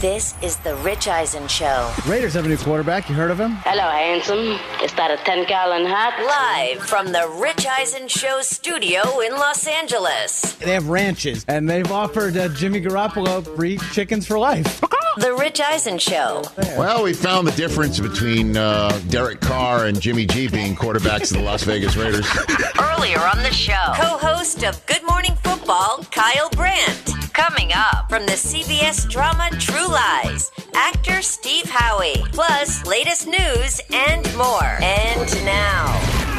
This is the Rich Eisen Show. Raiders have a new quarterback. You heard of him? Hello, handsome. Is that a 10 gallon hat? Live from the Rich Eisen Show studio in Los Angeles. They have ranches, and they've offered uh, Jimmy Garoppolo free chickens for life. The Rich Eisen Show. Well, we found the difference between uh, Derek Carr and Jimmy G being quarterbacks of the Las Vegas Raiders. Earlier on the show, co host of Good Morning Football, Kyle Brandt. Coming up from the CBS drama True Lies, actor Steve Howey. Plus, latest news and more. And now,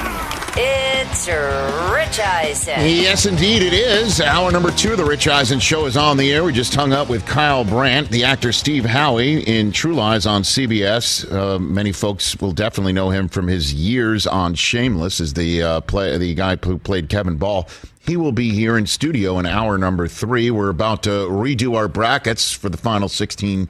it's Rich Eisen. Yes, indeed, it is. Hour number two of the Rich Eisen Show is on the air. We just hung up with Kyle Brandt, the actor Steve Howey in True Lies on CBS. Uh, many folks will definitely know him from his years on Shameless as the uh, play, the guy who played Kevin Ball. He will be here in studio in hour number three. We're about to redo our brackets for the final 16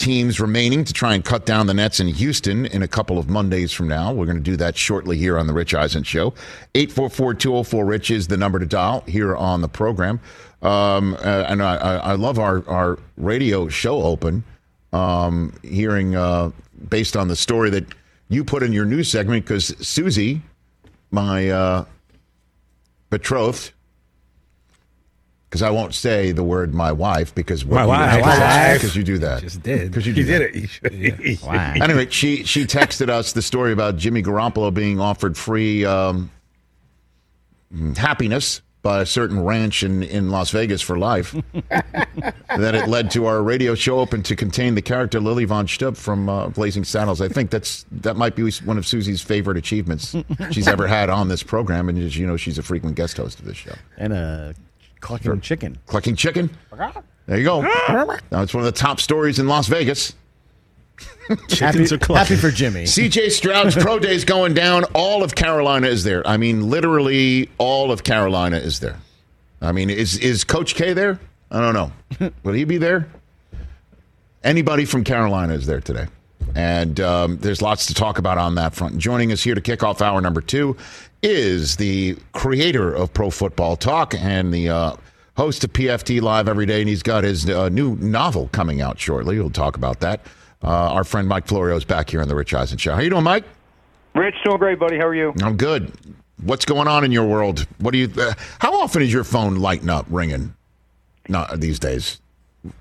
teams remaining to try and cut down the Nets in Houston in a couple of Mondays from now. We're going to do that shortly here on the Rich Eisen Show. 844-204-RICH is the number to dial here on the program. Um, uh, and I, I love our, our radio show open, um, hearing uh, based on the story that you put in your news segment because Susie, my uh, betrothed, because I won't say the word "my wife" because My wife. because you do that. Just did. Because you He do did it. He should- Wow. Anyway, she she texted us the story about Jimmy Garoppolo being offered free um, happiness by a certain ranch in, in Las Vegas for life. that it led to our radio show open to contain the character Lili Von Shtupp from uh, Blazing Saddles. I think that's that might be one of Susie's favorite achievements she's ever had on this program, and as you know, she's a frequent guest host of this show. And a clucking chicken. Clucking chicken. There you go. now it's one of the top stories in Las Vegas. Happy, Chickens are happy for Jimmy. CJ Stroud's pro day is going down. All of Carolina is there. I mean, literally all of Carolina is there. I mean, is is Coach K there? I don't know. Will he be there? Anybody from Carolina is there today. And um, there's lots to talk about on that front. Joining us here to kick off hour number two is the creator of Pro Football Talk and the uh, host of PFT Live every day. And he's got his uh, new novel coming out shortly. We'll talk about that. Uh, our friend Mike Florio is back here on the Rich Eisen Show. How you doing, Mike? Rich, doing great, buddy. How are you? I'm good. What's going on in your world? What do you? Uh, how often is your phone lighting up, ringing? Not these days.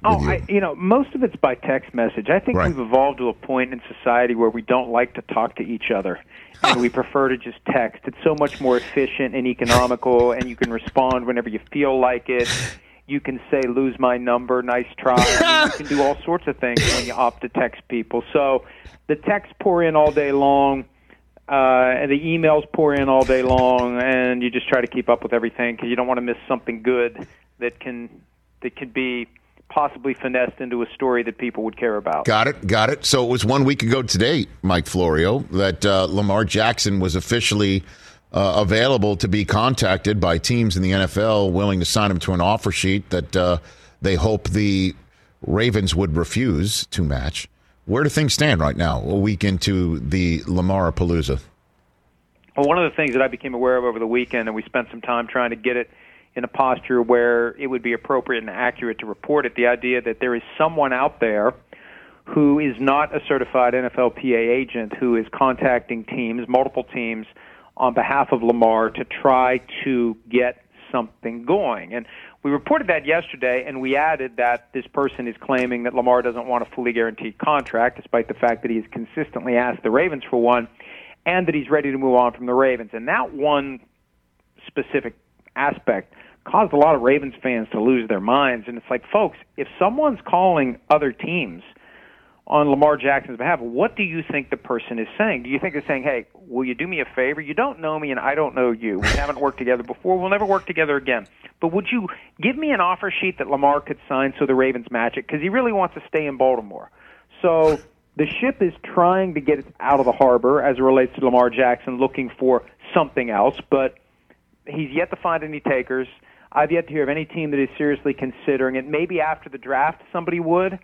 Oh, you? I, you know, most of it's by text message. I think Right. we've evolved to a point in society where we don't like to talk to each other. And we prefer to just text. It's so much more efficient and economical, and you can respond whenever you feel like it. You can say, lose my number, nice try. I mean, you can do all sorts of things when you opt to text people. So the texts pour in all day long, uh, and the emails pour in all day long, and you just try to keep up with everything because you don't want to miss something good that can that could be possibly finessed into a story that people would care about. Got it. Got it. So it was one week ago today, Mike Florio, that uh, Lamar Jackson was officially uh, available to be contacted by teams in the NFL willing to sign him to an offer sheet that uh, they hope the Ravens would refuse to match. Where do things stand right now, a week into the Lamar Palooza? Well, one of the things that I became aware of over the weekend, and we spent some time trying to get it in a posture where it would be appropriate and accurate to report it, the idea that there is someone out there who is not a certified NFLPA agent who is contacting teams, multiple teams, on behalf of Lamar to try to get something going. And we reported that yesterday, and we added that this person is claiming that Lamar doesn't want a fully guaranteed contract, despite the fact that he has consistently asked the Ravens for one, and that he's ready to move on from the Ravens. And that one specific aspect caused a lot of Ravens fans to lose their minds. And it's like, folks, if someone's calling other teams on Lamar Jackson's behalf, what do you think the person is saying? Do you think they're saying, "Hey, will you do me a favor? You don't know me and I don't know you. We haven't worked together before. We'll never work together again. But would you give me an offer sheet that Lamar could sign so the Ravens match it because he really wants to stay in Baltimore." So the ship is trying to get out of the harbor as it relates to Lamar Jackson, looking for something else, but he's yet to find any takers. I've yet to hear of any team that is seriously considering it. Maybe after the draft, somebody would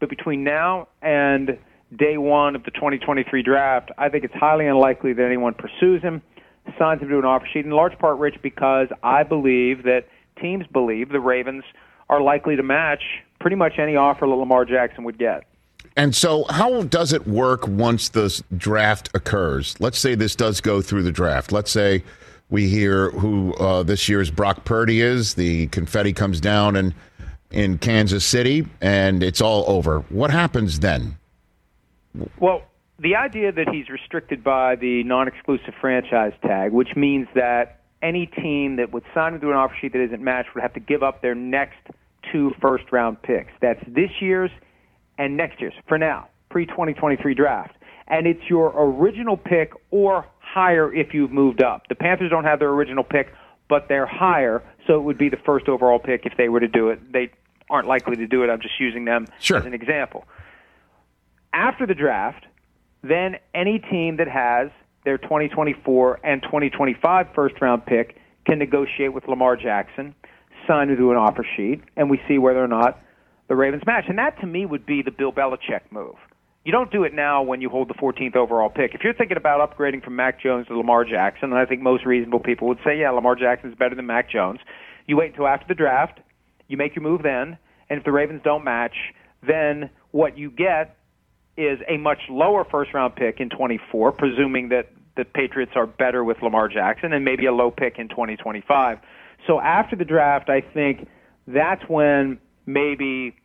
but between now and day one of the 2023 draft, I think it's highly unlikely that anyone pursues him, signs him to an offer sheet, in large part, Rich, because I believe that teams believe the Ravens are likely to match pretty much any offer that Lamar Jackson would get. And so, how does it work once the draft occurs? Let's say this does go through the draft. Let's say we hear who uh, this year's Brock Purdy is. The confetti comes down, and in Kansas City and it's all over. What happens then? Well, the idea that he's restricted by the non exclusive franchise tag, which means that any team that would sign him to an offer sheet that isn't matched would have to give up their next two first round picks. That's this year's and next year's for now, pre 2023 draft. And it's your original pick or higher if you've moved up. The Panthers don't have their original pick but they're higher, so it would be the first overall pick if they were to do it. They aren't likely to do it. I'm just using them sure. as an example. After the draft, then any team that has their 2024 and 2025 first round pick can negotiate with Lamar Jackson, sign to an offer sheet, and we see whether or not the Ravens match. And that to me would be the Bill Belichick move. You don't do it now when you hold the 14th overall pick. If you're thinking about upgrading from Mac Jones to Lamar Jackson, and I think most reasonable people would say, yeah, Lamar Jackson is better than Mac Jones, you wait until after the draft, you make your move then, and if the Ravens don't match, then what you get is a much lower first round pick in 24, presuming that the Patriots are better with Lamar Jackson, and maybe a low pick in 2025. So after the draft, I think that's when maybe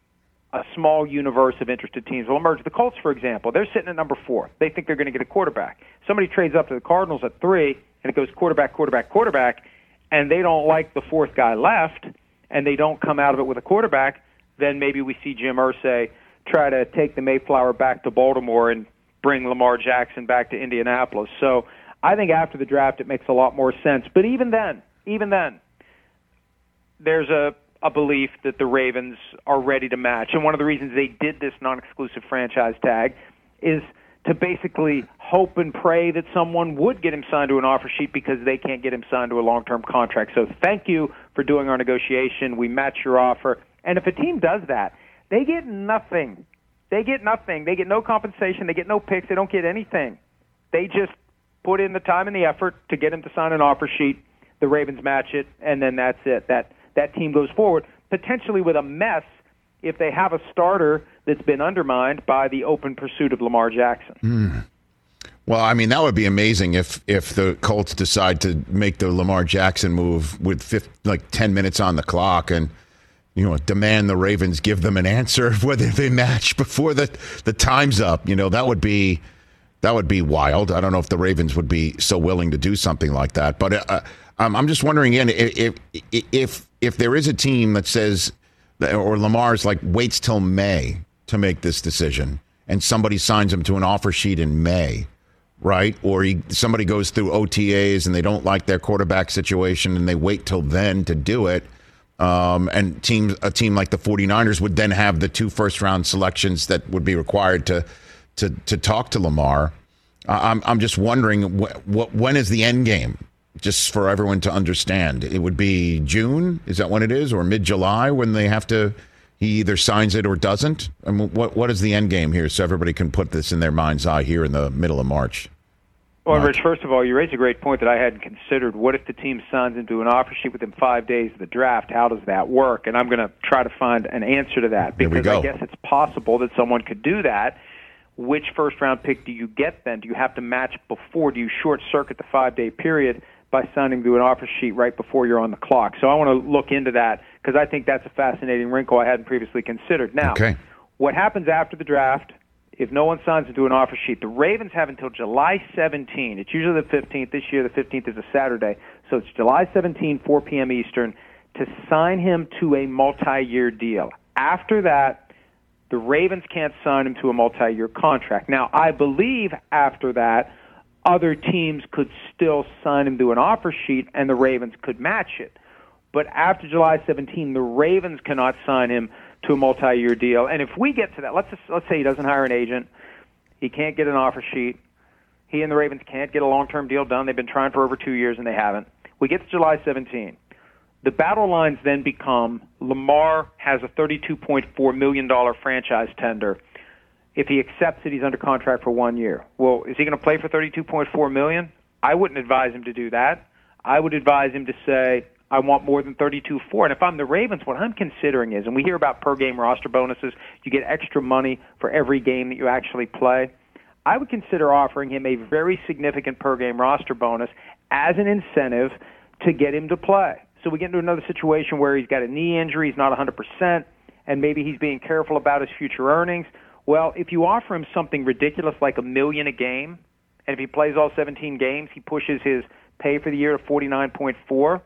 a small universe of interested teams will emerge. The Colts, for example, they're sitting at number four. They think they're going to get a quarterback. Somebody trades up to the Cardinals at three, and it goes quarterback, quarterback, quarterback, and they don't like the fourth guy left, and they don't come out of it with a quarterback. Then maybe we see Jim Irsay try to take the Mayflower back to Baltimore and bring Lamar Jackson back to Indianapolis. So I think after the draft, it makes a lot more sense. But even then, even then, there's a a belief that the Ravens are ready to match. And one of the reasons they did this non exclusive franchise tag is to basically hope and pray that someone would get him signed to an offer sheet because they can't get him signed to a long term contract. So thank you for doing our negotiation. We match your offer. And if a team does that, they get nothing. They get nothing. They get no compensation. They get no picks. They don't get anything. They just put in the time and the effort to get him to sign an offer sheet. The Ravens match it, and then that's it. That that team goes forward, potentially with a mess if they have a starter that's been undermined by the open pursuit of Lamar Jackson. Mm. Well, I mean, that would be amazing if if the Colts decide to make the Lamar Jackson move with 50, like 10 minutes on the clock and you know, demand the Ravens give them an answer whether they match before the the time's up. You know, that would be that would be wild. I don't know if the Ravens would be so willing to do something like that. But uh, um, I'm just wondering again if if if there is a team that says or Lamar's like waits till May to make this decision, and somebody signs him to an offer sheet in May, right? Or he, somebody goes through OTAs and they don't like their quarterback situation and they wait till then to do it. Um, and teams, a team like the 49ers would then have the two first round selections that would be required to to to talk to Lamar. I'm I'm just wondering what when is the end game? Just for everyone to understand. It would be June, is that when it is, or mid July when they have to? He either signs it or doesn't. I mean, what what is the end game here, so everybody can put this in their mind's eye here in the middle of March? Well, Rich, first of all, you raise a great point that I hadn't considered. What if the team signs into an offer sheet within five days of the draft? How does that work? And I'm going to try to find an answer to that because I guess it's possible that someone could do that. Which first round pick do you get then? Do you have to match before? Do you short circuit the five day period? By signing to an offer sheet right before you're on the clock. So I want to look into that because I think that's a fascinating wrinkle I hadn't previously considered. Now, okay. what happens after the draft? If no one signs into an offer sheet, the Ravens have until July 17. It's usually the 15th. This year, the 15th is a Saturday, so it's July 17, 4 p.m. Eastern, to sign him to a multi-year deal. After that, The Ravens can't sign him to a multi-year contract. Now, I believe after that, other teams could still sign him to an offer sheet, and the Ravens could match it. But after July 17, the Ravens cannot sign him to a multi-year deal. And if we get to that, let's just, let's say he doesn't hire an agent, he can't get an offer sheet, he and the Ravens can't get a long-term deal done. They've been trying for over two years and they haven't. We get to July 17. The battle lines then become Lamar has a $32.4 million franchise tender. If he accepts it, he's under contract for one year. Well, is he going to play for 32.4 million? I wouldn't advise him to do that. I would advise him to say, I want more than 32.4. And if I'm the Ravens, what I'm considering is, and we hear about per game roster bonuses, you get extra money for every game that you actually play. I would consider offering him a very significant per game roster bonus as an incentive to get him to play. So we get into another situation where he's got a knee injury, he's not 100%, and maybe he's being careful about his future earnings. Well, if you offer him something ridiculous like a million a game, and if he plays all 17 games, he pushes his pay for the year to 49.4.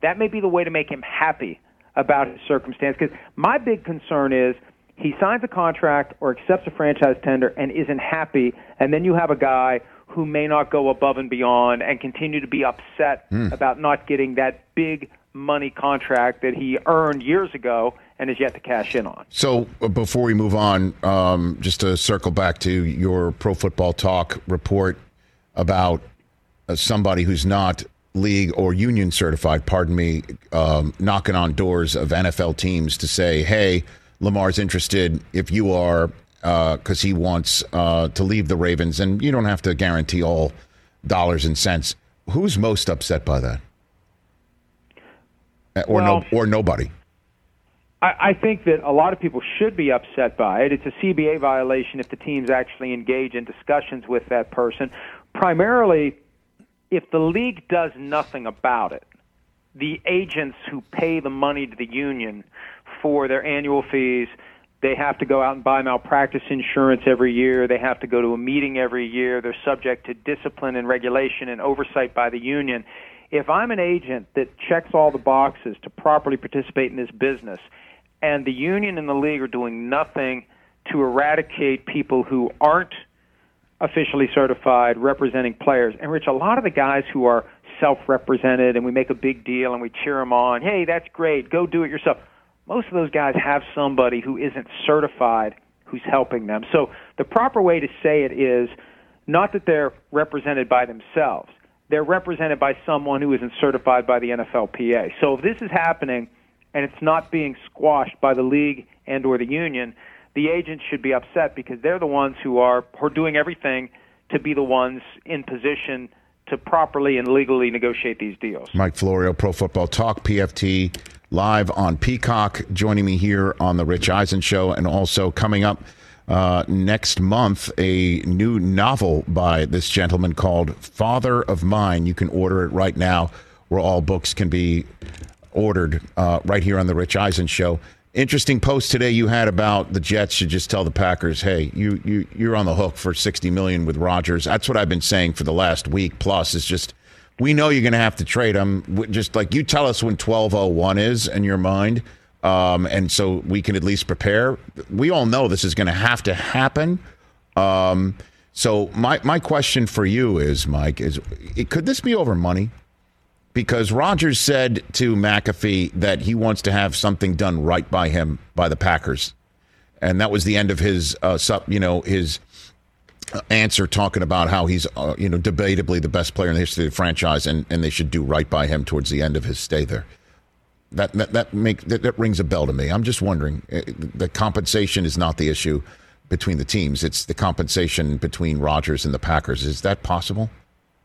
That may be the way to make him happy about his circumstance. Because my big concern is he signs a contract or accepts a franchise tender and isn't happy, and then you have a guy who may not go above and beyond and continue to be upset mm. about not getting that big money contract that he earned years ago and is yet to cash in on. So uh, before we move on, um, just to circle back to your Pro Football Talk report about uh, somebody who's not league or union certified, pardon me, um, knocking on doors of NFL teams to say, hey, Lamar's interested if you are, because uh, he wants uh, to leave the Ravens, and you don't have to guarantee all dollars and cents. Who's most upset by that? Uh, or well, no, or nobody. I, I think that a lot of people should be upset by it. It's a CBA violation if the teams actually engage in discussions with that person. Primarily, if the league does nothing about it, the agents who pay the money to the union for their annual fees. They have to go out and buy malpractice insurance every year. They have to go to a meeting every year. They're subject to discipline and regulation and oversight by the union. If I'm an agent that checks all the boxes to properly participate in this business, and the union and the league are doing nothing to eradicate people who aren't officially certified representing players. And Rich, a lot of the guys who are self-represented and we make a big deal and we cheer them on, hey, that's great, go do it yourself most of those guys have somebody who isn't certified who's helping them. So the proper way to say it is not that they're represented by themselves. They're represented by someone who isn't certified by the NFLPA. So if this is happening and it's not being squashed by the league and or the union, the agents should be upset because they're the ones who are, who are doing everything to be the ones in position to properly and legally negotiate these deals. Mike Florio, Pro Football Talk, PFT live on Peacock, joining me here on the Rich Eisen Show, and also coming up uh, next month, a new novel by this gentleman called Father of Mine. You can order it right now, where all books can be ordered uh, right here on the Rich Eisen Show. Interesting post today you had about the Jets should just tell the Packers, "Hey, you you you're on the hook for 60 million with Rodgers." That's what I've been saying for the last week plus. Is just we know you're going to have to trade him. Just like you tell us when 1201 is in your mind. Um, and so we can at least prepare. We all know this is going to have to happen. Um, so my, my question for you is, Mike, is could this be over money? Because Rodgers said to McAfee that he wants to have something done right by him by the Packers, and that was the end of his, uh, you know, his answer talking about how he's, uh, you know, debatably the best player in the history of the franchise, and, and they should do right by him towards the end of his stay there. That that that make that, that rings a bell to me. I'm just wondering. Uh, the compensation is not the issue between the teams; it's the compensation between Rodgers and the Packers. Is that possible?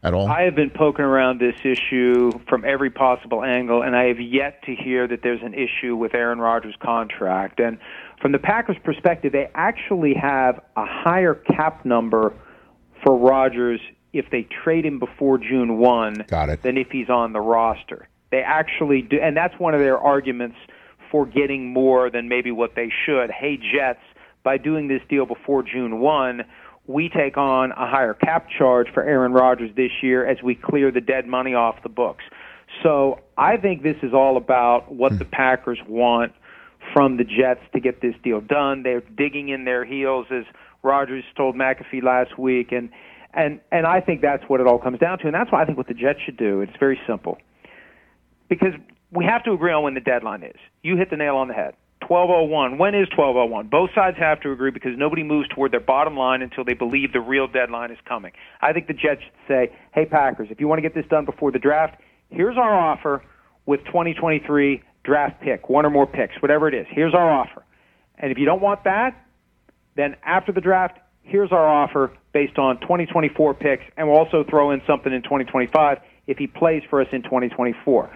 At all? I have been poking around this issue from every possible angle, and I have yet to hear that there's an issue with Aaron Rodgers' contract. And from the Packers' perspective, they actually have a higher cap number for Rodgers if they trade him before June 1 Got it. than if he's on the roster. They actually do, and that's one of their arguments for getting more than maybe what they should. Hey, Jets, by doing this deal before June 1, we take on a higher cap charge for Aaron Rodgers this year as we clear the dead money off the books. So I think this is all about what hmm. the Packers want from the Jets to get this deal done. They're digging in their heels, as Rodgers told McAfee last week, and and and I think that's what it all comes down to, and that's why I think what the Jets should do. It's very simple, because we have to agree on when the deadline is. You hit the nail on the head. 1201. When is 1201? Both sides have to agree because nobody moves toward their bottom line until they believe the real deadline is coming. I think the Jets should say, "Hey Packers, if you want to get this done before the draft, here's our offer with 2023 draft pick, one or more picks, whatever it is. Here's our offer. And if you don't want that, then after the draft, here's our offer based on 2024 picks, and we'll also throw in something in 2025 if he plays for us in 2024.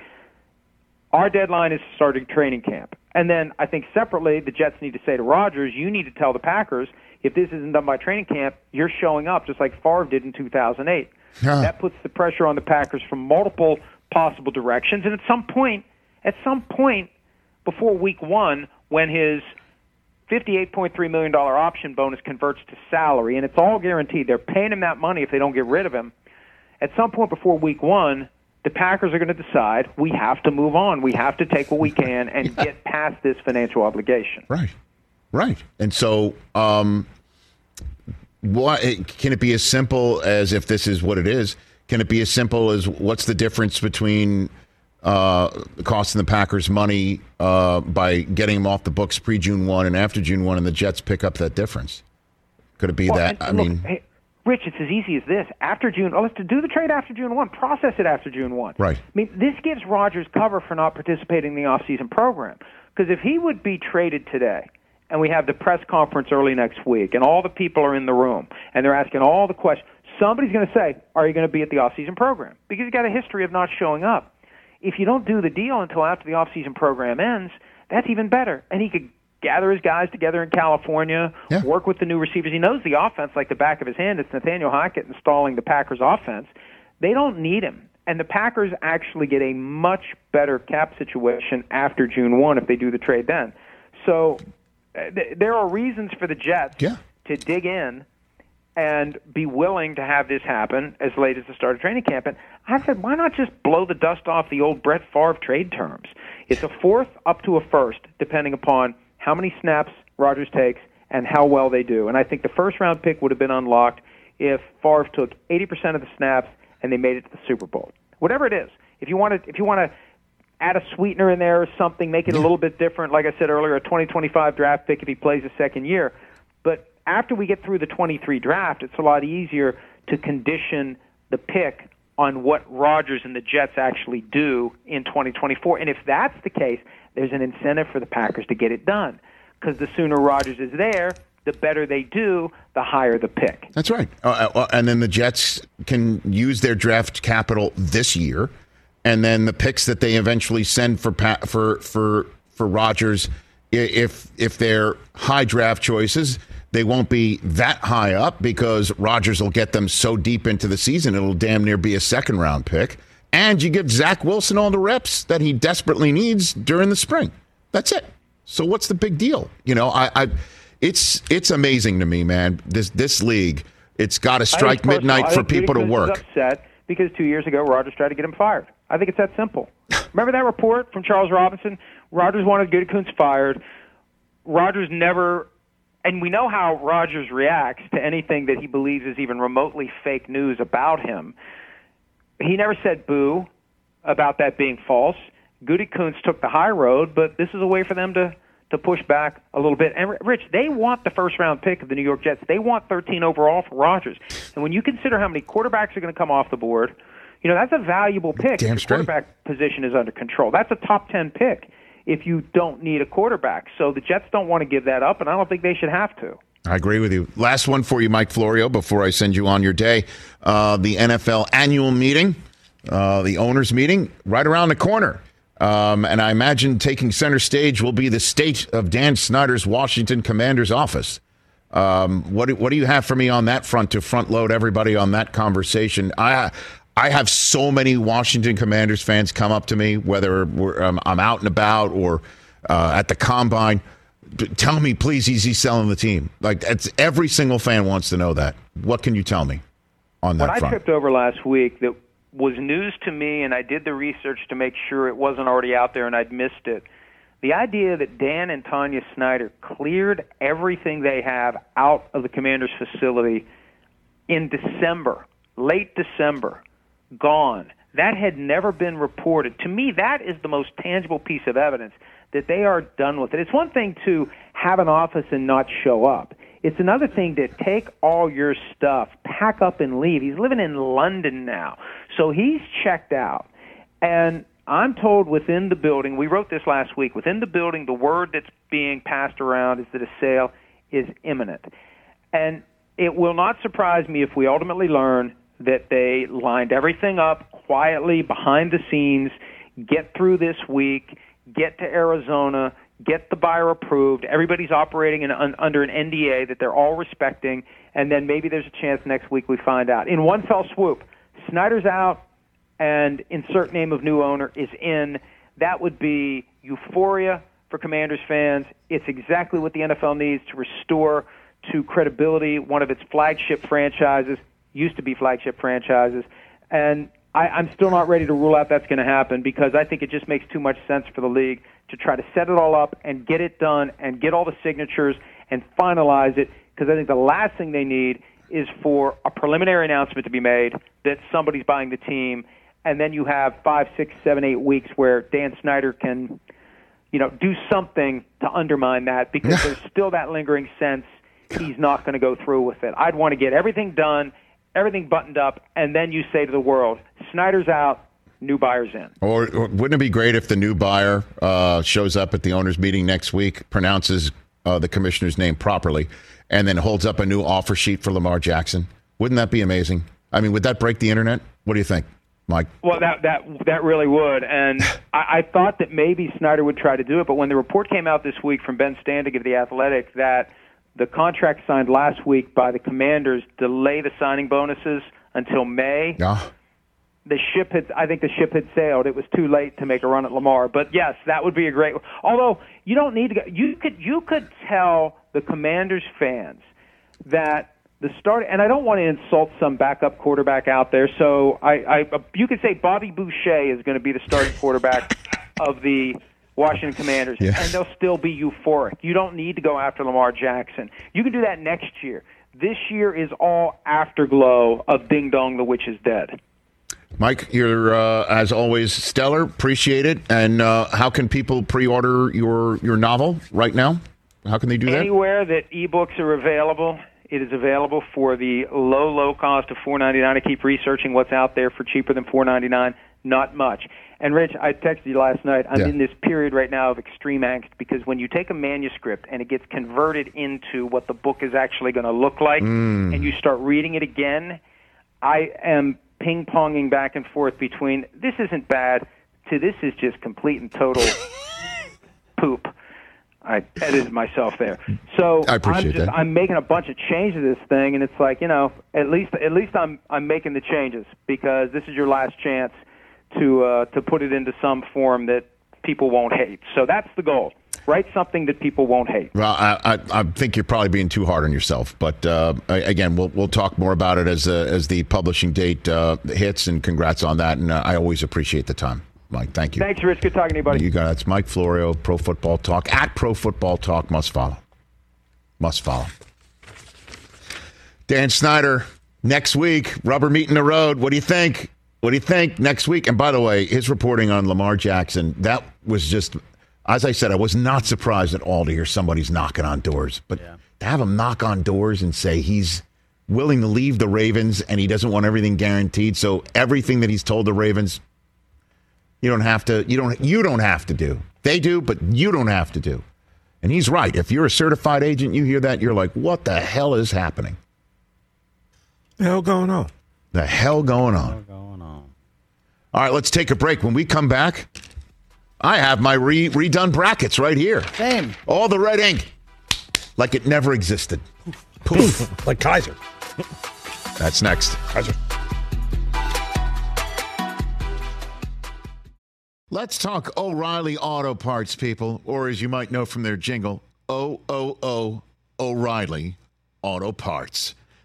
Our deadline is starting training camp. And then I think separately, the Jets need to say to Rodgers, you need to tell the Packers, if this isn't done by training camp, you're showing up just like Favre did in 2008. Huh. That puts the pressure on the Packers from multiple possible directions. And at some point, at some point before week one, when his $58.3 million option bonus converts to salary, and it's all guaranteed. They're paying him that money if they don't get rid of him. At some point before week one, the Packers are going to decide we have to move on. We have to take what we can and yeah. get past this financial obligation. Right, right. And so, um, what can it be as simple as if this is what it is? Can it be as simple as what's the difference between uh, costing the Packers money uh, by getting them off the books pre June one and after June one, and the Jets pick up that difference? Could it be well, that? I look, mean. Hey, Rich, it's as easy as this. After June, oh, let's do the trade after June 1. Process it after June 1. Right. I mean, this gives Rodgers cover for not participating in the offseason program. Because if he would be traded today, and we have the press conference early next week, and all the people are in the room, and they're asking all the questions, somebody's going to say, Are you going to be at the offseason program? Because he's got a history of not showing up. If you don't do the deal until after the offseason program ends, that's even better. And he could gather his guys together in California, yeah. work with the new receivers. He knows the offense like the back of his hand. It's Nathaniel Hackett installing the Packers offense. They don't need him. And the Packers actually get a much better cap situation after June 1 if they do the trade then. So uh, th- there are reasons for the Jets yeah. to dig in and be willing to have this happen as late as the start of training camp. And I said, why not just blow the dust off the old Brett Favre trade terms? It's a fourth up to a first, depending upon how many snaps Rodgers takes, and how well they do. And I think the first round pick would have been unlocked if Favre took 80% of the snaps and they made it to the Super Bowl. Whatever it is, if you want to, if you want to add a sweetener in there or something, make it a little bit different. Like I said earlier, a 2025 draft pick if he plays a second year. But after we get through the 23 draft, it's a lot easier to condition the pick on what Rodgers and the Jets actually do in 2024. And if that's the case, there's an incentive for the Packers to get it done because the sooner Rodgers is there, the better they do, the higher the pick. That's right. Uh, uh, and then the Jets can use their draft capital this year, and then the picks that they eventually send for for for for Rodgers, if if they're high draft choices, they won't be that high up because Rodgers will get them so deep into the season it'll damn near be a second round pick and you give Zach Wilson all the reps that he desperately needs during the spring. That's it. So what's the big deal? You know, I, I it's it's amazing to me, man. This this league, it's got to strike midnight for people to work. Upset because two years ago Rodgers tried to get him fired. I think it's that simple. Remember that report from Charles Robinson? Rodgers wanted Gutekunst fired. Rodgers never, and we know how Rodgers reacts to anything that he believes is even remotely fake news about him. He never said boo about that being false. Gutekunst took the high road, but this is a way for them to to push back a little bit. And Rich, they want the first round pick of the New York Jets. They want 13 overall for Rodgers. And when you consider how many quarterbacks are going to come off the board, you know that's a valuable pick. Damn the quarterback position is under control. That's a top 10 pick if you don't need a quarterback. So the Jets don't want to give that up, and I don't think they should have to. I agree with you. Last one for you, Mike Florio, before I send you on your day. Uh, the NFL annual meeting, uh, the owners' meeting, right around the corner. Um, and I imagine taking center stage will be the state of Dan Snyder's Washington Commanders office. Um, what, do, what do you have for me on that front to front load everybody on that conversation? I I have so many Washington Commanders fans come up to me, whether um, I'm out and about or uh, at the combine tell me, please, is he selling the team? Like, it's, every single fan wants to know that. What can you tell me on that what front? I tripped over last week that was news to me, and I did the research to make sure it wasn't already out there and I'd missed it. The idea that Dan and Tanya Snyder cleared everything they have out of the commander's facility in December, late December, gone. That had never been reported. To me, that is the most tangible piece of evidence that they are done with it. It's one thing to have an office and not show up. It's another thing to take all your stuff, pack up and leave. He's living in London now. So he's checked out. And I'm told within the building, we wrote this last week, within the building, the word that's being passed around is that a sale is imminent. And it will not surprise me if we ultimately learn that they lined everything up quietly behind the scenes, get through this week, get to Arizona, get the buyer approved. Everybody's operating in, un, under an NDA that they're all respecting, and then maybe there's a chance next week we find out. In one fell swoop, Snyder's out, and insert name of new owner is in. That would be euphoria for Commanders fans. It's exactly what the NFL needs to restore to credibility one of its flagship franchises, used to be flagship franchises, and I, I'm still not ready to rule out that's going to happen because I think it just makes too much sense for the league to try to set it all up and get it done and get all the signatures and finalize it because I think the last thing they need is for a preliminary announcement to be made that somebody's buying the team, and then you have five, six, seven, eight weeks where Dan Snyder can, you know, do something to undermine that because there's still that lingering sense he's not going to go through with it. I'd want to get everything done, everything buttoned up, and then you say to the world, Snyder's out, new buyers in. Or, or wouldn't it be great if the new buyer uh, shows up at the owners' meeting next week, pronounces uh, the commissioner's name properly, and then holds up a new offer sheet for Lamar Jackson? Wouldn't that be amazing? I mean, would that break the internet? What do you think, Mike? Well, that that that really would, and I, I thought that maybe Snyder would try to do it, but when the report came out this week from Ben Standig of the Athletic that the contract signed last week by the Commanders delay the signing bonuses until May. Yeah. The ship had, I think the ship had sailed. It was too late to make a run at Lamar. But yes, that would be a great. Although you don't need to go, you could you could tell the Commanders fans that the start, and I don't want to insult some backup quarterback out there. So I, I you could say Bobby Boucher is going to be the starting quarterback of the Washington Commanders, Yeah. and they'll still be euphoric. You don't need to go after Lamar Jackson. You can do that next year. This year is all afterglow of Ding Dong, the Witch is Dead. Mike, you're uh, as always stellar. Appreciate it. And uh, how can people pre-order your your novel right now? How can they do that? Anywhere that ebooks are available, it is available for the low, low cost of four ninety nine. I keep researching what's out there for cheaper than four ninety nine. Not much. And Rich, I texted you last night. I'm Yeah. in this period right now of extreme angst because when you take a manuscript and it gets converted into what the book is actually going to look like, mm. and you start reading it again, I am ping ponging back and forth between this isn't bad to this is just complete and total poop. I edited myself there. So I appreciate am just that. I'm making a bunch of changes to this thing and it's like, you know, at least at least I'm I'm making the changes because this is your last chance to uh to put it into some form that people won't hate. So that's the goal. Write something that people won't hate. Well, I, I, I think you're probably being too hard on yourself. But uh, again, we'll we'll talk more about it as uh, as the publishing date uh, hits. And congrats on that. And uh, I always appreciate the time, Mike. Thank you. Thanks, Rich. Good talking to you, buddy. You got that's Mike Florio, Pro Football Talk at Pro Football Talk. Must follow. Must follow. Dan Snyder next week. Rubber meeting the road. What do you think? What do you think next week? And by the way, his reporting on Lamar Jackson that was just, as I said, I was not surprised at all to hear somebody's knocking on doors, but to have him knock on doors and say he's willing to leave the Ravens and he doesn't want everything guaranteed. So everything that he's told the Ravens, you don't have to. You don't. You don't have to do. They do, but you don't have to do. And he's right. If you're a certified agent, you hear that, you're like, "What the hell is happening? The hell going on? The hell going on?" Going on. All right, let's take a break. When we come back, I have my re- redone brackets right here. Same. All the red ink, like it never existed. Poof. like Keyser. That's next. Keyser. Let's talk O'Reilly Auto Parts, people, or as you might know from their jingle, O O O O'Reilly Auto Parts.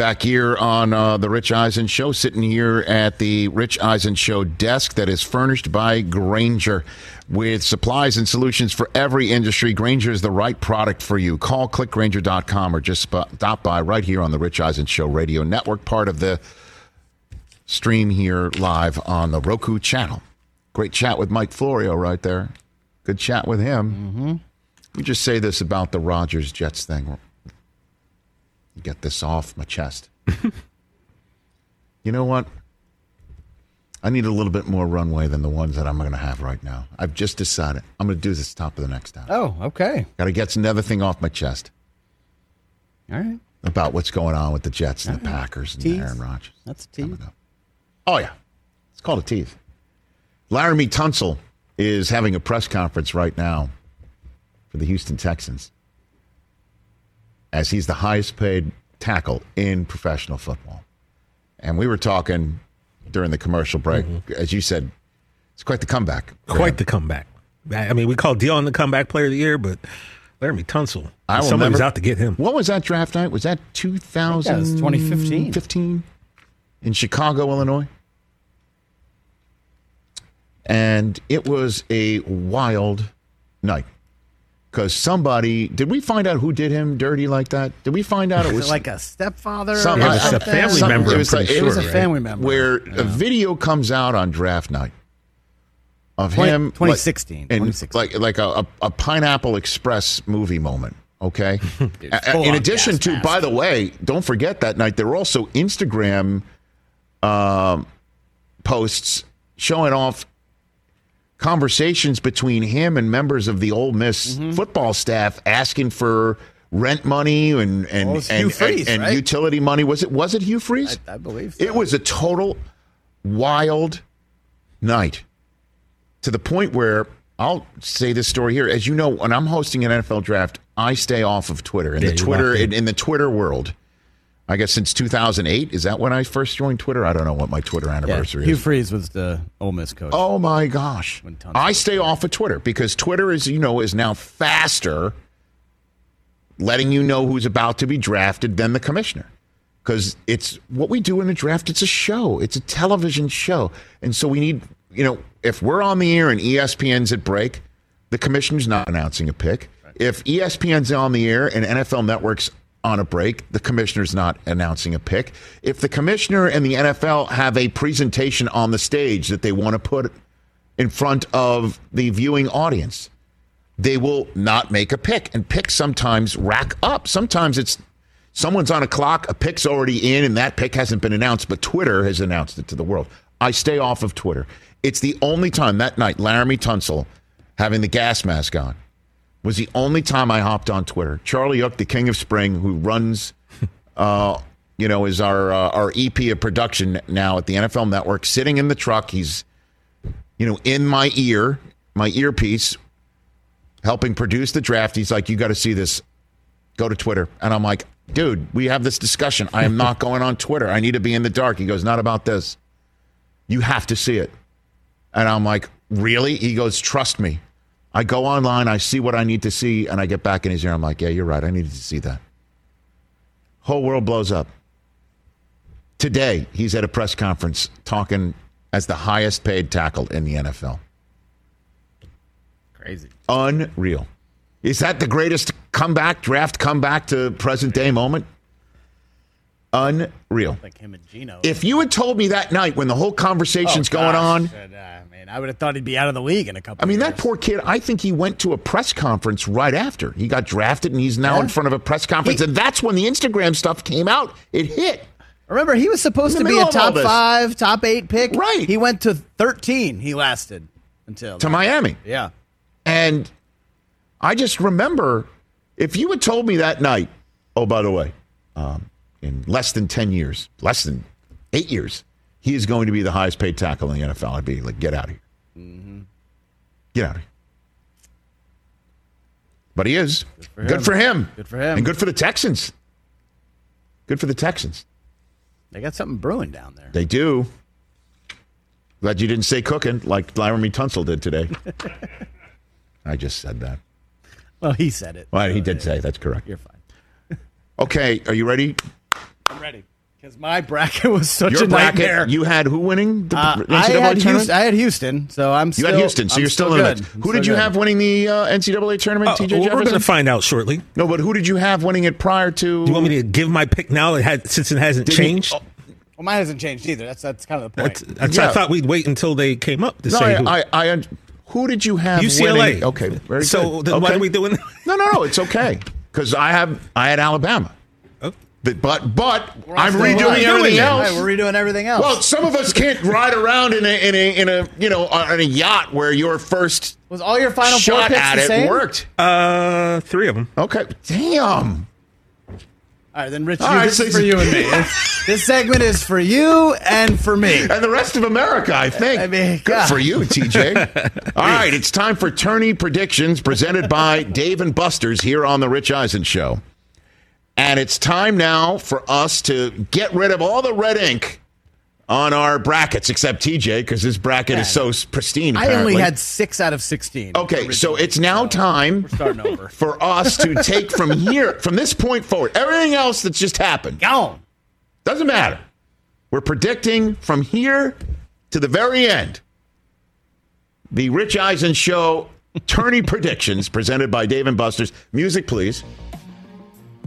Back here on uh, the Rich Eisen Show, sitting here at the Rich Eisen Show desk that is furnished by Grainger with supplies and solutions for every industry. Grainger is the right product for you. Call clickgrainger.com or just stop by right here on the Rich Eisen Show radio network, part of the stream here live on the Roku channel. Great chat with Mike Florio right there. Good chat with him. Mm-hmm. You just say this about the Rodgers Jets thing get this off my chest. you know what? I need a little bit more runway than the ones that I'm going to have right now. I've just decided I'm going to do this top of the next hour. Oh, okay. Got to get another thing off my chest. All right. About what's going on with the Jets and All the right. Packers and. Aaron Rodgers. That's a tease. Oh, yeah. It's called a tease. Laremy Tunsil is having a press conference right now for the Houston Texans as he's the highest paid tackle in professional football. And we were talking during the commercial break, mm-hmm. as you said, it's quite the comeback. Quite the comeback. I mean, we call Dion the comeback player of the year, but Laremy Tunsil, I somebody was out to get him. What was that draft night? Was that 2000? 2015. 15 in Chicago, Illinois. And it was a wild night because somebody did we find out who did him dirty like that? Did we find out it was like a stepfather? Some, it was a family member. It was, like, sure, it was a family right? member. Where yeah. a video comes out on draft night of 20, him, 2016, like, 2016. like like a, a, a, Pineapple Express movie moment. Okay. In addition to, mask. by the way, don't forget that night there were also Instagram um, posts showing off conversations between him and members of the Ole Miss mm-hmm. football staff asking for rent money and and well, and, Freeze, and, and right? utility money. Was it was it Hugh Freeze? I, I believe so. it was a total wild night to the point where I'll say this story here. As you know, when I'm hosting an NFL draft, I stay off of Twitter. In yeah, the Twitter in, in the Twitter world, I guess since 2008. Is that when I first joined Twitter? I don't know what my Twitter anniversary yeah, Hugh is. Hugh Freeze was the Ole Miss coach. Oh my gosh! I stay off of Twitter because Twitter is you know is now faster, letting you know who's about to be drafted than the commissioner. Because it's what we do in the draft. It's a show. It's a television show, and so we need you know if we're on the air and ESPN's at break, the commissioner's not announcing a pick. If ESPN's on the air and NFL Network's on a break. The commissioner's not announcing a pick. If the commissioner and the NFL have a presentation on the stage that they want to put in front of the viewing audience, they will not make a pick. And picks sometimes rack up. Sometimes it's someone's on a clock, a pick's already in, and that pick hasn't been announced, but Twitter has announced it to the world. I stay off of Twitter. It's the only time that night, Laremy Tunsil having the gas mask on was the only time I hopped on Twitter. Charlie Yook, the king of spring, who runs, uh, you know, is our uh, our EP of production now at the NFL Network, sitting in the truck. He's, you know, in my ear, my earpiece, helping produce the draft. He's like, "You got to see this. Go to Twitter," and I'm like, dude, we have this discussion. I am not going on Twitter. I need to be in the dark. He goes, not about this. You have to see it. And I'm like, really? He goes, trust me. I go online, I see what I need to see, and I get back in his ear. I'm like, yeah, you're right. I needed to see that. Whole world blows up. Today, he's at a press conference talking as the highest paid tackle in the NFL. Crazy. Unreal. Is that the greatest comeback, draft comeback to present day moment? Unreal. Like him and Geno. If you had told me that night when the whole conversation's Oh, going on, gosh. Uh, man, I would have thought he'd be out of the league in a couple. I mean, of that poor kid, I think he went to a press conference right after. He got drafted and he's now Yeah. in front of a press conference. He- and that's when the Instagram stuff came out. It hit. Remember, he was supposed to be a middle of all top five, top eight pick. Right. He went to 13. He lasted until to Miami. Yeah. And I just remember if you had told me that night, oh, by the way, um, in less than 10 years, less than eight years, he is going to be the highest paid tackle in the NFL, I'd be like, get out of here. Mm-hmm. Get out of here. But he is. Good for, him. Good for him. And good for the Texans. Good for the Texans. They got something brewing down there. They do. Glad you didn't say cooking like Laremy Tunsil did today. I just said that. Well, he said it. Well, he did say that's correct. You're fine. Okay, are you ready? I'm ready because my bracket was such Your a bracket. nightmare. You had who winning the Uh, NCAA I had tournament? Houston. I had Houston, so I'm You still. had Houston, so I'm you're still, in good. it. Who still did you good. have winning the uh, NCAA tournament? Uh, TJ we're going to find out shortly. no, but who did you have winning it prior to? Do you want me to give my pick now? It had, since it hasn't Did you- changed. oh, Well, mine hasn't changed either. That's that's kind of the point. That's, that's Yeah. I thought we'd wait until they came up to no, say I, who. I, I, un- who did you have? UCLA. winning- Okay, very so good. then why Okay. are we doing? No, no, no. It's okay because I have I had Alabama. But but, but I'm redoing everything it. else. Right, we're redoing everything else. Well, some of us can't ride around in a in a in a you know on a yacht where your first was all your final four shot picks at the it same? worked. Uh, three of them. Okay, damn. All right, then Rich, All you, right, this so- is for you and me. This, this segment is for you and for me. And the rest of America, I think. I mean, Good God. for you, TJ. All right, it's time for tourney predictions presented by Dave and Buster's here on the Rich Eisen Show. And it's time now for us to get rid of all the red ink on our brackets, except TJ, because his bracket is so pristine. I only had six out of sixteen. Okay, so it's now time We're starting over. for us to take from here, from this point forward, everything else that's just happened. Gone. Doesn't matter. We're predicting from here to the very end. The Rich Eisen Show tourney predictions presented by Dave and Buster's. Music, please.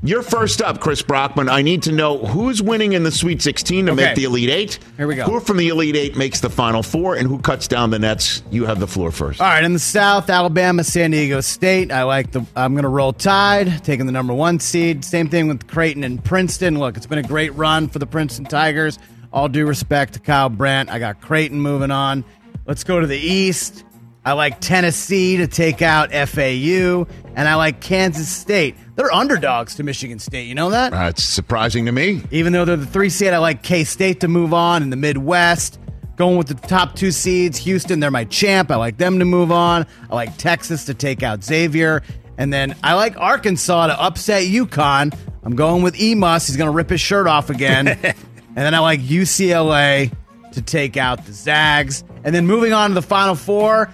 You're first up, Chris Brockman. I need to know who's winning in the Sweet 16 to Okay. make the Elite Eight. Here we go. Who from the Elite Eight makes the Final Four, and who cuts down the nets? You have the floor first. All right, in the South, Alabama, San Diego State. I like the. I'm going to roll Tide, taking the number one seed. Same thing with Creighton and Princeton. Look, it's been a great run for the Princeton Tigers. All due respect to Kyle Brandt, I got Creighton moving on. Let's go to the East. I like Tennessee to take out FAU, and I like Kansas State. They're underdogs to Michigan State. You know that? Uh, That's surprising to me. Even though they're the three seed, I like K State to move on in the Midwest. Going with the top two seeds, Houston, they're my champ. I like them to move on. I like Texas to take out Xavier. And then I like Arkansas to upset UConn. I'm going with Emus. He's going to rip his shirt off again. and then I like UCLA to take out the Zags. And then moving on to the Final Four,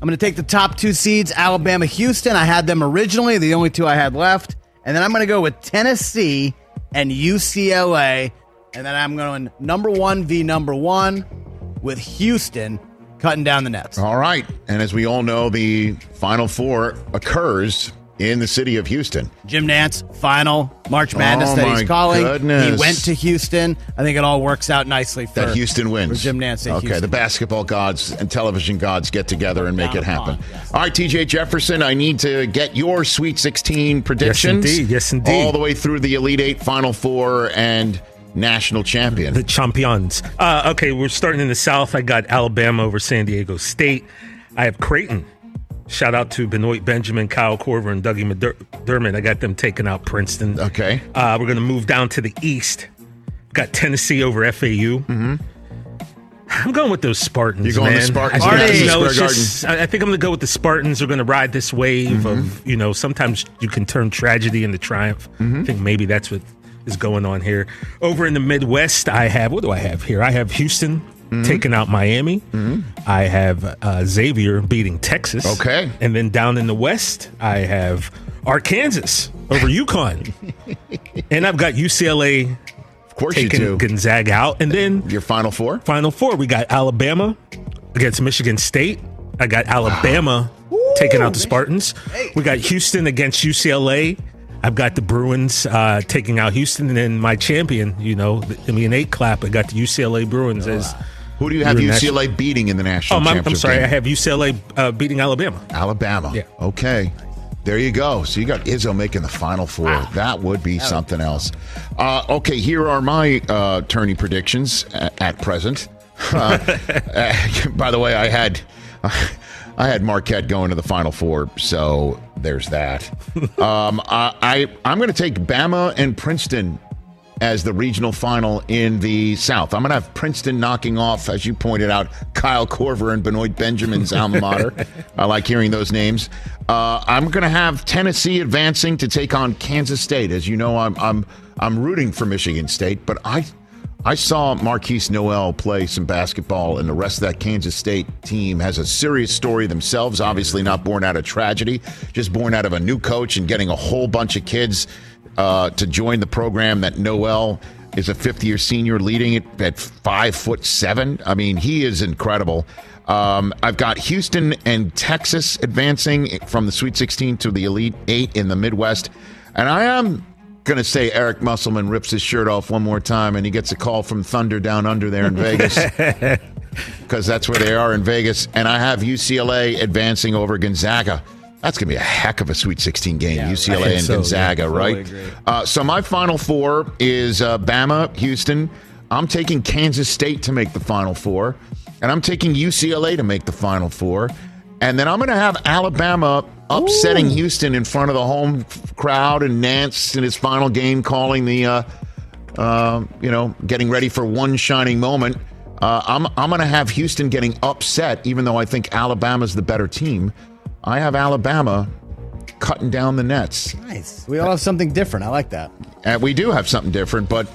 I'm going to take the top two seeds, Alabama, Houston. I had them originally, the only two I had left. And then I'm going to go with Tennessee and UCLA. And then I'm going number one v number one with Houston cutting down the nets. All right. And as we all know, the Final Four occurs in the city of Houston. Jim Nantz, final March Madness Oh, that he's calling. goodness. He went to Houston. I think it all works out nicely for That Houston wins. For Jim Nantz. Okay, Houston. the basketball gods and television gods get together and make Down it happen. upon, yes. All right, TJ Jefferson, I need to get your Sweet 16 predictions. Yes, indeed. Yes, indeed. All the way through the Elite Eight, Final Four, and national champion. The champions. Uh, okay, we're starting in the South. I got Alabama over San Diego State. I have Creighton. Shout out to Benoit Benjamin, Kyle Korver, and Dougie McDermott. I got them taking out Princeton. Okay. Uh, we're going to move down to the East. Got Tennessee over FAU. Mm-hmm. I'm going with those Spartans. You're going man. with Spartans I, think, you know, just- I think I'm going to go with the Spartans. Are going to ride this wave Mm-hmm. of you know. Sometimes you can turn tragedy into triumph. Mm-hmm. I think maybe that's what is going on here. Over in the Midwest, I have what do I have here? I have Houston Mm-hmm. taking out Miami. I have uh, Xavier beating Texas. Okay. and then down in the West, I have Arkansas over UConn, and I've got UCLA Of course you taking do. Gonzaga out, and then Your final four? Final four, we got Alabama against Michigan State. I got Alabama taking out the Spartans. We got Houston against UCLA. I've got the Bruins uh, taking out Houston, and then my champion, you know, the, me an eight clap. I got the UCLA Bruins as. Who do you have Your UCLA beating in the Oh, national my, I'm sorry. game? I have UCLA uh, beating Alabama. Alabama. Yeah. Okay. There you go. So you got Izzo making the final four. That would be something else. Uh, okay, here are my uh, tourney predictions at, at present. Uh, by the way, I had I had Marquette going to the final four, so there's that. Um, I, I I'm going to take Bama and Princeton as the regional final in the South. I'm going to have Princeton knocking off, as you pointed out, Kyle Korver and Benoit Benjamin's alma mater. I like hearing those names. Uh, I'm going to have Tennessee advancing to take on Kansas State. As you know, I'm I'm I'm rooting for Michigan State, but I I saw Markquis Nowell play some basketball, and the rest of that Kansas State team has a serious story themselves. Obviously, not born out of tragedy, just born out of a new coach and getting a whole bunch of kids uh, to join the program. That Nowell is a fifth year senior leading it at five foot seven. I mean, he is incredible. Um, I've got Houston and Texas advancing from the Sweet 16 to the Elite Eight in the Midwest. And I am going to say Eric Musselman rips his shirt off one more time and he gets a call from Thunder down under there in Vegas. Because that's where they are in Vegas. And I have UCLA advancing over Gonzaga. That's going to be a heck of a Sweet 16 game, UCLA and so. Gonzaga, Totally right? Uh, so my final four is uh, Bama, Houston. I'm taking Kansas State to make the final four, and I'm taking UCLA to make the final four, and then I'm going to have Alabama upsetting Houston in front of the home crowd and Nantz in his final game, calling the, uh, uh, you know, getting ready for one shining moment. Uh, I'm I'm going to have Houston getting upset, even though I think Alabama's the better team. I have Alabama cutting down the nets. Nice. We all have something different. I like that. And we do have something different, but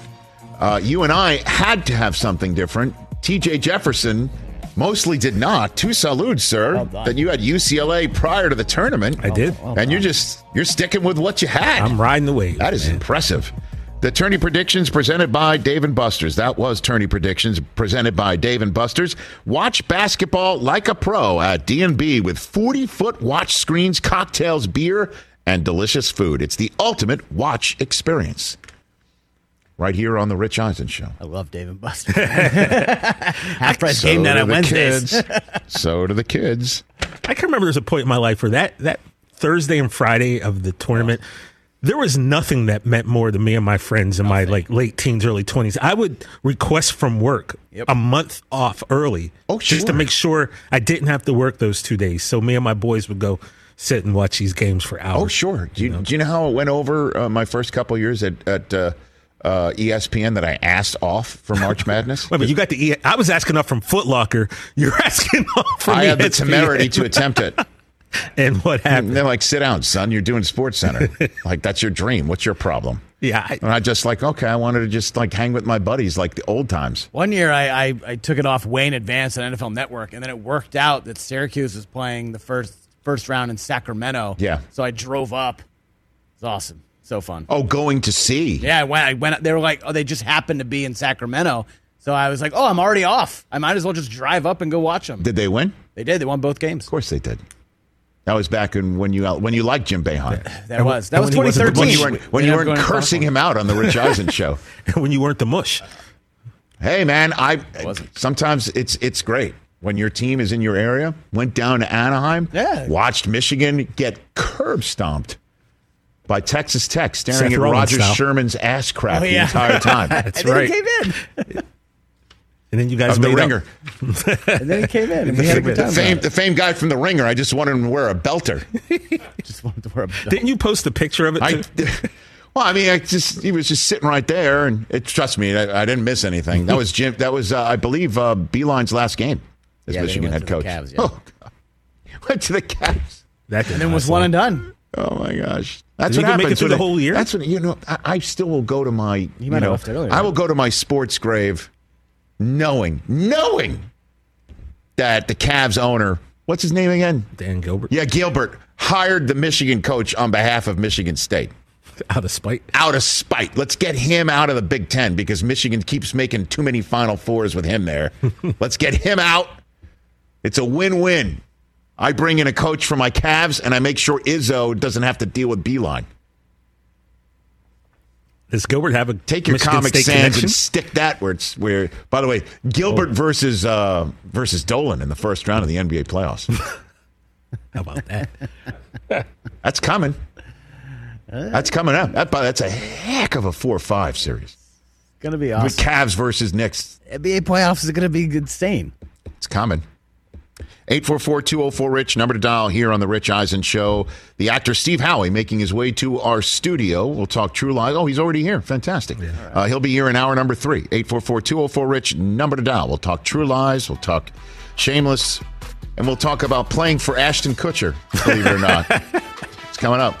uh, you and I had to have something different. TJ Jefferson mostly did not. Two salutes, sir, Well that you had UCLA prior to the tournament. I did. and you're just you're sticking with what you had. I'm riding the wave. That is man. impressive. The Tourney Predictions presented by Dave and Buster's. That was Tourney Predictions presented by Dave and Buster's. Watch basketball like a pro at D&B with 40-foot watch screens, cocktails, beer, and delicious food. It's the ultimate watch experience. Right here on the Rich Eisen Show. I love Dave and Buster. Half price So game night do on the Wednesdays. kids. so do the kids. I can remember there's a point in my life where that that Thursday and Friday of the tournament, there was nothing that meant more to me and my friends in my like late teens, early twenties. I would request from work a month off early, Oh, just to make sure I didn't have to work those two days. So me and my boys would go sit and watch these games for hours. Oh, sure. Do you, do you know how it went over uh, my first couple years at, at uh, uh, ESPN that I asked off for March Madness? Wait minute, you got the E. I was asking off from Footlocker. You're asking off from I had the temerity to attempt it. And what And happened? they're like, sit down, son. You're doing Sports Center. like, that's your dream. What's your problem? Yeah, I, And I just like, okay, I wanted to just like hang with my buddies like the old times. One year, I, I, I took it off way in advance on NFL Network, and then it worked out that Syracuse was playing the first first round in Sacramento. Yeah. So I drove up. It's awesome. So fun. Oh, going to see. Yeah, I went. I went. They were like, oh, they just happened to be in Sacramento. So I was like, oh, I'm already off. I might as well just drive up and go watch them. Did they win? They did. They won both games. Of course they did. That was back in when you when you liked Jim Boeheim. That was that and was when he wasn't 2013. When you weren't when you weren't cursing him out on the Rich Eisen show. when you weren't the mush. Hey man, I wasn't. sometimes it's it's great when your team is in your area. Went down to Anaheim, Yeah. watched Michigan get curb stomped by Texas Tech, staring Seth at Rollins Roger style. Sherman's ass crack Oh, the entire time. That's And then right. he came in. And then you guys Of the made up. ringer, And then he came in. And we had the time. fame, the famed guy from the ringer. I just wanted him to wear a belter. Just wanted to wear a belt. Didn't you post a picture of it? I, Too? Well, I mean, I just he was just sitting right there, and it, trust me, I, I didn't miss anything. That was Jim. That was, uh, I believe, uh, Beilein's last game as Yeah, Michigan went head coach. Cavs, yeah. Oh, God. went to the Cavs. That And then was one and done. Oh my gosh, that's Did what he make it happens through the whole year? That's what you know. I, I still will go to my. You, might have left earlier, I right? will go to my sports grave, knowing, knowing that the Cavs owner, what's his name again? Dan Gilbert. Yeah, Gilbert hired the Michigan coach on behalf of Michigan State. Out of spite. Out of spite. Let's get him out of the Big Ten because Michigan keeps making too many Final Fours with him there. Let's get him out. It's a win win. I bring in a coach for my Cavs and I make sure Izzo doesn't have to deal with Beilein. Does Gilbert have a Take your Michigan Comic State Sans connection? and stick that where it's where. By the way, Gilbert versus uh, versus Dolan in the first round of the NBA playoffs. How about that? That's coming. That's coming up. That, that's a heck of a four-five series. Gonna be With. Cavs versus Knicks. NBA playoffs is gonna be insane. It's coming. 844-204-RICH, number to dial here on The Rich Eisen Show. The actor Steve Howey making his way to our studio. We'll talk True Lies. Oh, he's already here. Fantastic. Uh, he'll be here in hour number three. 844-204-RICH, number to dial. We'll talk True Lies. We'll talk Shameless. And we'll talk about playing for Ashton Kutcher, believe it or not. it's coming up.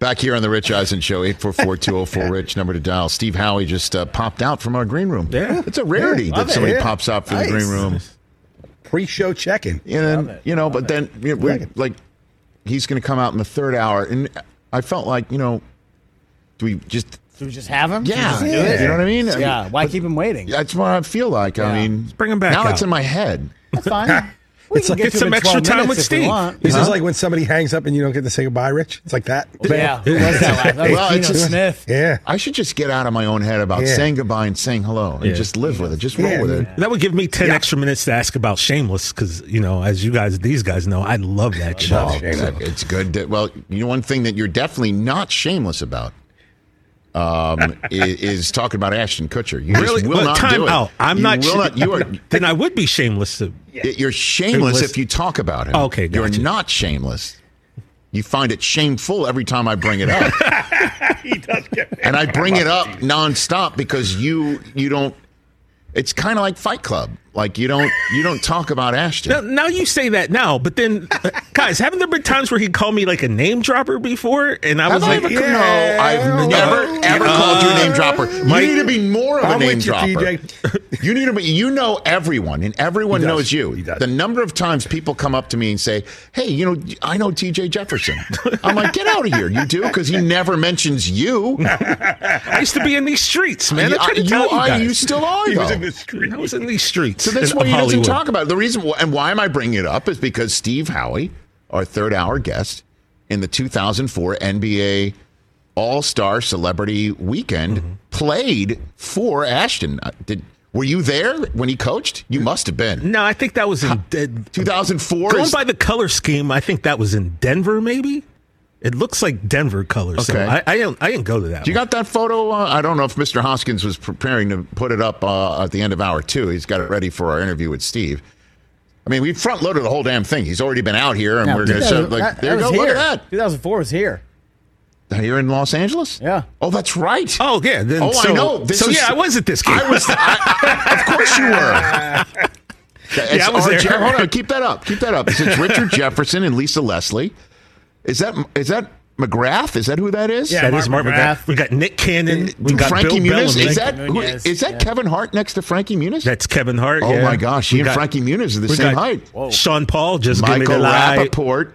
Back here on the Rich Eisen Show, 844-204-RICH, number to dial. Steve Howey just uh, popped out from our green room. Yeah. It's a rarity Yeah, that love it, somebody yeah. pops out from the green room. Pre-show check-in. And then, you know, but then you know, we're, like he's going to come out in the third hour, and I felt like, you know, do we just? Do we just have him? Yeah, Just do you know what I mean. Yeah. Why keep him waiting? That's what I feel like. I Yeah. mean, bring him back Now out. it's in my head. That's fine. We It's can like- get get some extra time with Steve. want. This Huh? is like when somebody hangs up and you don't get to say goodbye, Rich. It's like that. Yeah. Who was that? That Well, Geno it's just- Smith. Yeah. I should just get out of my own head about Yeah. saying goodbye and saying hello, and Yeah. just live with it. Just roll Yeah. with it. That would give me 10 extra minutes to ask about Shameless because, you know, as you guys, these guys know, I love that show. Well, that- it's good. That, well, you know, one thing that you're definitely not shameless about um, i- is, talking about Ashton Kutcher. You Really? just will But not time do it. out. I'm You not, will sh- not. You are. Then I would be shameless. To, You're shameless Shameless. if you talk about him. Okay, you're not shameless. You find it shameful every time I bring it up. and I bring it up nonstop because you you don't. It's kind of like Fight Club. Like you don't you don't talk about Ashton. now, now you say that now, but then, uh, guys, haven't there been times where he called me like a name dropper before? And I Have was I like, ever, yeah. no, I've never ever Uh, called you a name dropper. You Mike- need to be more of a I'm name with you, dropper. TJ. You need to be. You know everyone, and everyone knows you. The number of times people come up to me and say, "Hey, you know, I know T.J. Jefferson." I'm like, "Get out of here! You do?" Because he never mentions you. I used to be in these streets, man. I You- to you tell you are- guys. you still are, He was in the streets. I was in these streets. So that's why he doesn't talk about it. The reason, and why am I bringing it up, is because Steve Howey, our third hour guest in the 2004 NBA All Star Celebrity Weekend, Mm-hmm. played for Ashton. Uh, Did were you there when he coached? You must have been. No, I think that was in De- 2004. Going is- by the color scheme, I think that was in Denver. Maybe it looks like Denver colors. So Okay. I, I didn't. I didn't go to that. you one. got that photo? Uh, I don't know if Mr. Hoskins was preparing to put it up uh, at the end of hour two. He's got it ready for our interview with Steve. I mean, we front loaded the whole damn thing. He's already been out here, and Yeah, we're going to show. 2000 Like, that- there you go. was Look at that. 2004 was here. Here in Los Angeles? Yeah. Oh, that's right. Oh yeah. Then, Oh, so, I know. This so is- yeah, I was at this game. I was. I, I, of course you were. It's I was there. Hold on, keep that up. Keep that up. It's Richard Jefferson and Lisa Leslie. Is that is that McGrath? Is that who that is? Yeah, that is Mark McGrath. We got Nick Cannon. We got Frankie Bill Muniz. Bellamy. Is that who, Nunez, is that yeah. Kevin Hart next to Frankie Muniz? That's Kevin Hart. oh yeah. my gosh, he We and got- Frankie Muniz are the same got height. Sean Paul just give me Michael the lie. Rapaport.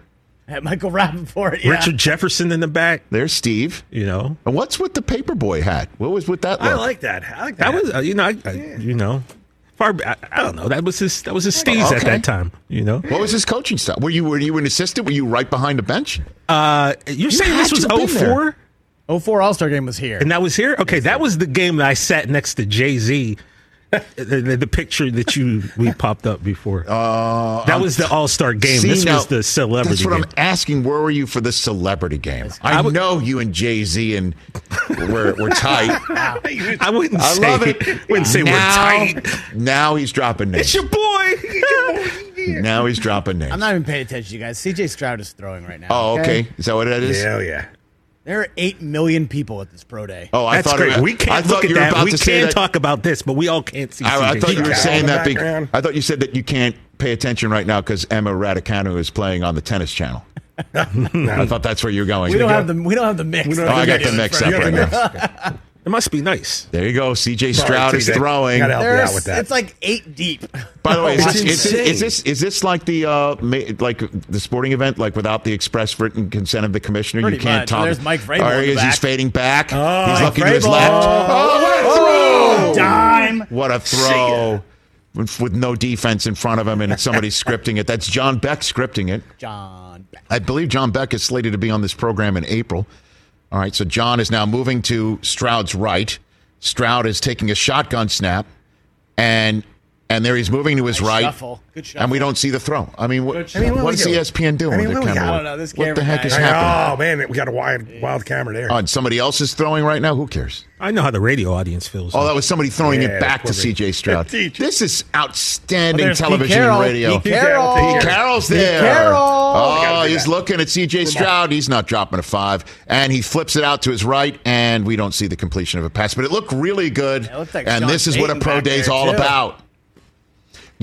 Had Michael Rapaport. Yeah. Richard Jefferson in the back. There's Steve. You know, And what's with the paperboy hat? What was with that look? I like that. I like that. that was uh, you know I, I, you know. If Barb, I, I don't know. That was his. That was his steez at that time. You know. What was his coaching style? Were you were you an assistant? Were you right behind the bench? Uh, you're saying this was to have been there. 04? 04 All Star game was here. And that was here? Okay, that was the game that I sat next to Jay Z. the, the- the picture that you we popped up before. Uh, that was the All Star game. See, this now, was the celebrity That's what game. I'm asking. Where were you for the celebrity game? I, know you and Jay Z and we're we're tight. I wouldn't I say. love it. Wouldn't say now, we're tight. Now he's dropping names. It's your boy. now he's dropping names. I'm not even paying attention to you guys. CJ Stroud is throwing right now. oh, okay. Is that what it is? Hell yeah. There are 8 million people at this pro day. Oh, I That's thought great. It, we can't thought look at that. We to say can that- talk about this, but we all can't see. I, I thought you were saying that. Be, background. I thought you said that you can't pay attention right now because Emma Raducanu is playing on the tennis channel. I thought that's where you're going. We don't have the we don't have the mix. Oh, I got the mix up right now. It must be nice. There you go. CJ Stroud is throwing. Gotta help you out with that. it's like eight deep. By the way, is this, is, is this is this like the uh, ma- like the sporting event, like without the express written consent of the commissioner? Pretty you can't much. talk. There's Mike Vrabel Or in is he's fading back? Oh, he's Mike looking to his left. Oh, what a throw! Dime. What a throw! With, with no defense in front of him, and somebody scripting it. That's John Beck scripting it. John. Beck. I believe John Beck is slated to be on this program in April. All right, so John is now moving to Stroud's right. Stroud is taking a shotgun snap, and and there he's moving to his Nice right. shuffle. Good shuffle. And we don't see the throw. I mean, what, I mean, what what is do? ESPN doing I mean, with what the camera? I don't know. This what the heck guy- is happening? Oh man, we got a wild, wild camera there. Oh, and somebody else is throwing right now. Who cares? I know how the radio audience feels. Oh, that was somebody throwing Yeah, it back to. C.J. Stroud. This is outstanding Well, television and radio. Pete Carroll. Pete Carroll's there. Carroll. Oh, he's looking at C.J. Stroud. He's not dropping a five, and he flips it out to his right, and we don't see the completion of a pass. But it looked really good, it looked like and Sean this is what a pro back day's there, all about.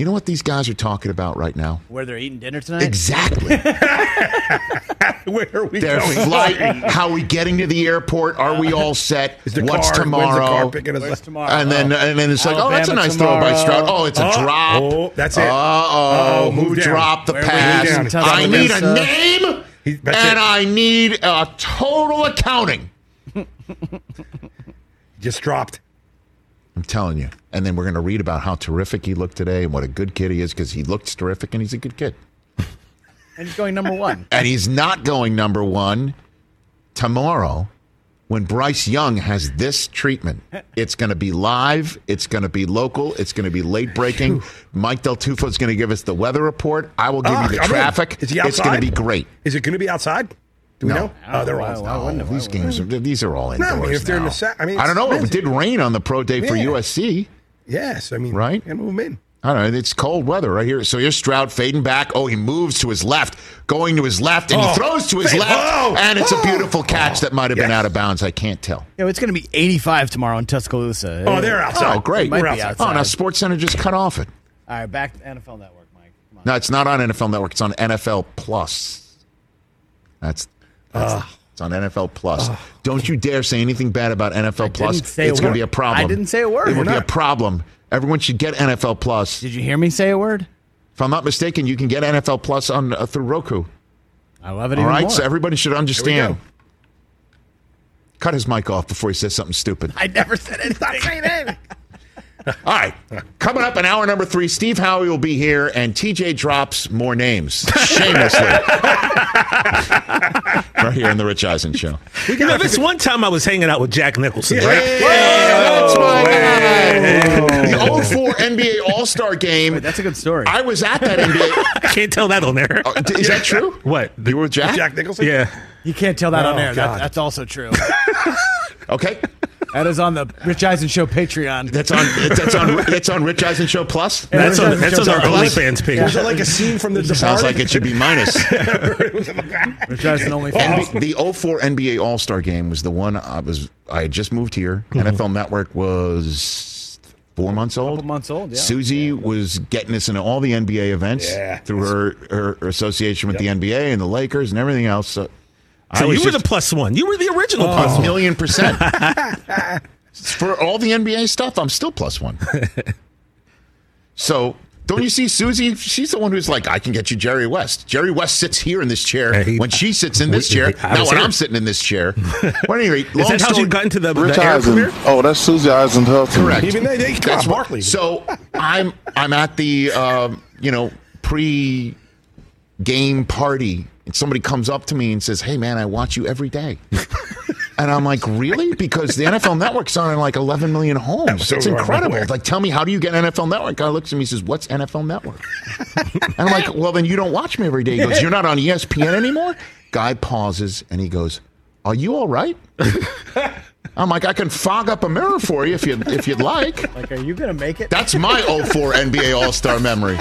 You know what these guys are talking about right now? Where they're eating dinner tonight? Exactly. Where are we Their going? flight. How are we getting to the airport? Are we all set? Is the What's car, when's the car tomorrow? picking us Where's up? tomorrow? And then, and then it's like, oh, that's a Alabama nice throw by. Stroud. Oh, it's a Oh, drop. oh, that's it. Uh oh, Uh-oh, who move down. dropped the Where are we pass? moving down? I need a Tuscaloosa. name, He- and it. I need a total accounting. Just dropped. I'm telling you. And then we're going to read about how terrific he looked today and what a good kid he is because he looks terrific and he's a good kid. And he's going number one. And he's not going number one tomorrow when Bryce Young has this treatment. It's going to be live. It's going to be local. It's going to be late breaking. Mike Del Tufo is going to give us the weather report. I will give Ah, you the I'm in. traffic. Is he outside? It's going to be great. Is it going to be outside? Do we No. know? Oh, they're all Why- outside. why wouldn't it? These games, are, these are all I indoors mean, if they're in now. the sa- I mean, I don't know. It did rain on the pro day for Yeah. USC. Yes, I mean, Right? And move 'em in. I don't know. It's cold weather right here. So here's Stroud fading back. Oh, he moves to his left, going to his left, and he Oh. throws to his Hey, left. whoa. And it's a Oh. beautiful catch oh. that might have been out of bounds. I can't tell. Yo, it's going to be 85 tomorrow in Tuscaloosa. Oh, they're oh, outside. Oh, great. Might We're be outside. Oh, now outside. Sports Center just cut off it. All right, back to NFL Network, Mike. Come on. No, it's not on NFL Network. It's on NFL Plus. That's, that's it's on NFL Plus. Don't you dare say anything bad about NFL Plus. didn't say it's going to be a problem. I didn't say a word. It would be a problem. Everyone should get NFL Plus. Did you hear me say a word? If I'm not mistaken, you can get NFL Plus on uh, through Roku. I love it All even right, more. so everybody should understand. Cut his mic off before he says something stupid. I never said anything. All right, coming up in hour number three, Steve Howey will be here, and TJ drops more names shamelessly. right here in the Rich Eisen Show. You know, this one time I was hanging out with Jack Nicholson, Yeah, right? that's my guy. The 04 NBA All Star game. That's a good story. I was at that NBA. I can't tell that on there. Oh, Is that true? What? You were with Jack? Jack Nicholson? Yeah. You can't tell that on Oh, air. That, that's also true. Okay. That is on the Rich Eisen Show Patreon. That's on. That's on. That's on Rich Eisen Show Plus. That's on, that's on our Plus? OnlyFans page. Was it like a scene from The Departed? Sounds like it should be minus. Rich Eisen only NB the 04 NBA All Star Game was the one I was. I had just moved here. Mm-hmm. NFL Network was four months old. couple months old. Yeah. Susie was getting us into all the NBA events Yeah. through her, her her association with the NBA and the Lakers and everything else. So, So I was you were the plus one. You were the original a plus one. million percent. For all the NBA stuff, I'm still plus one. so Don't you see Susie? She's the one who's like, I can get you Jerry West. Jerry West sits here in this chair when she sits in this we- chair. I Not when here. I'm sitting in this chair. Well, anyway, Is long that how story- you got into the, Rich the air Eisen. Oh, that's Susie Eisenhower. Correct. Even they, they That's come what- Barkley. So I'm I'm at the um, you know pre game party, and somebody comes up to me and says, "Hey, man, I watch you every day." And I'm like, really? Because the NFL Network's on in like 11 million homes. So It's incredible. Where? Like, tell me, how do you get NFL Network? Guy looks at me and says, what's NFL Network? and I'm like, well, then you don't watch me every day. He goes, you're not on ESPN anymore? Guy pauses and he goes, are you all right? I'm like, I can fog up a mirror for you if you if you'd like. Like, are you gonna make it? That's my 04 NBA All Star memory.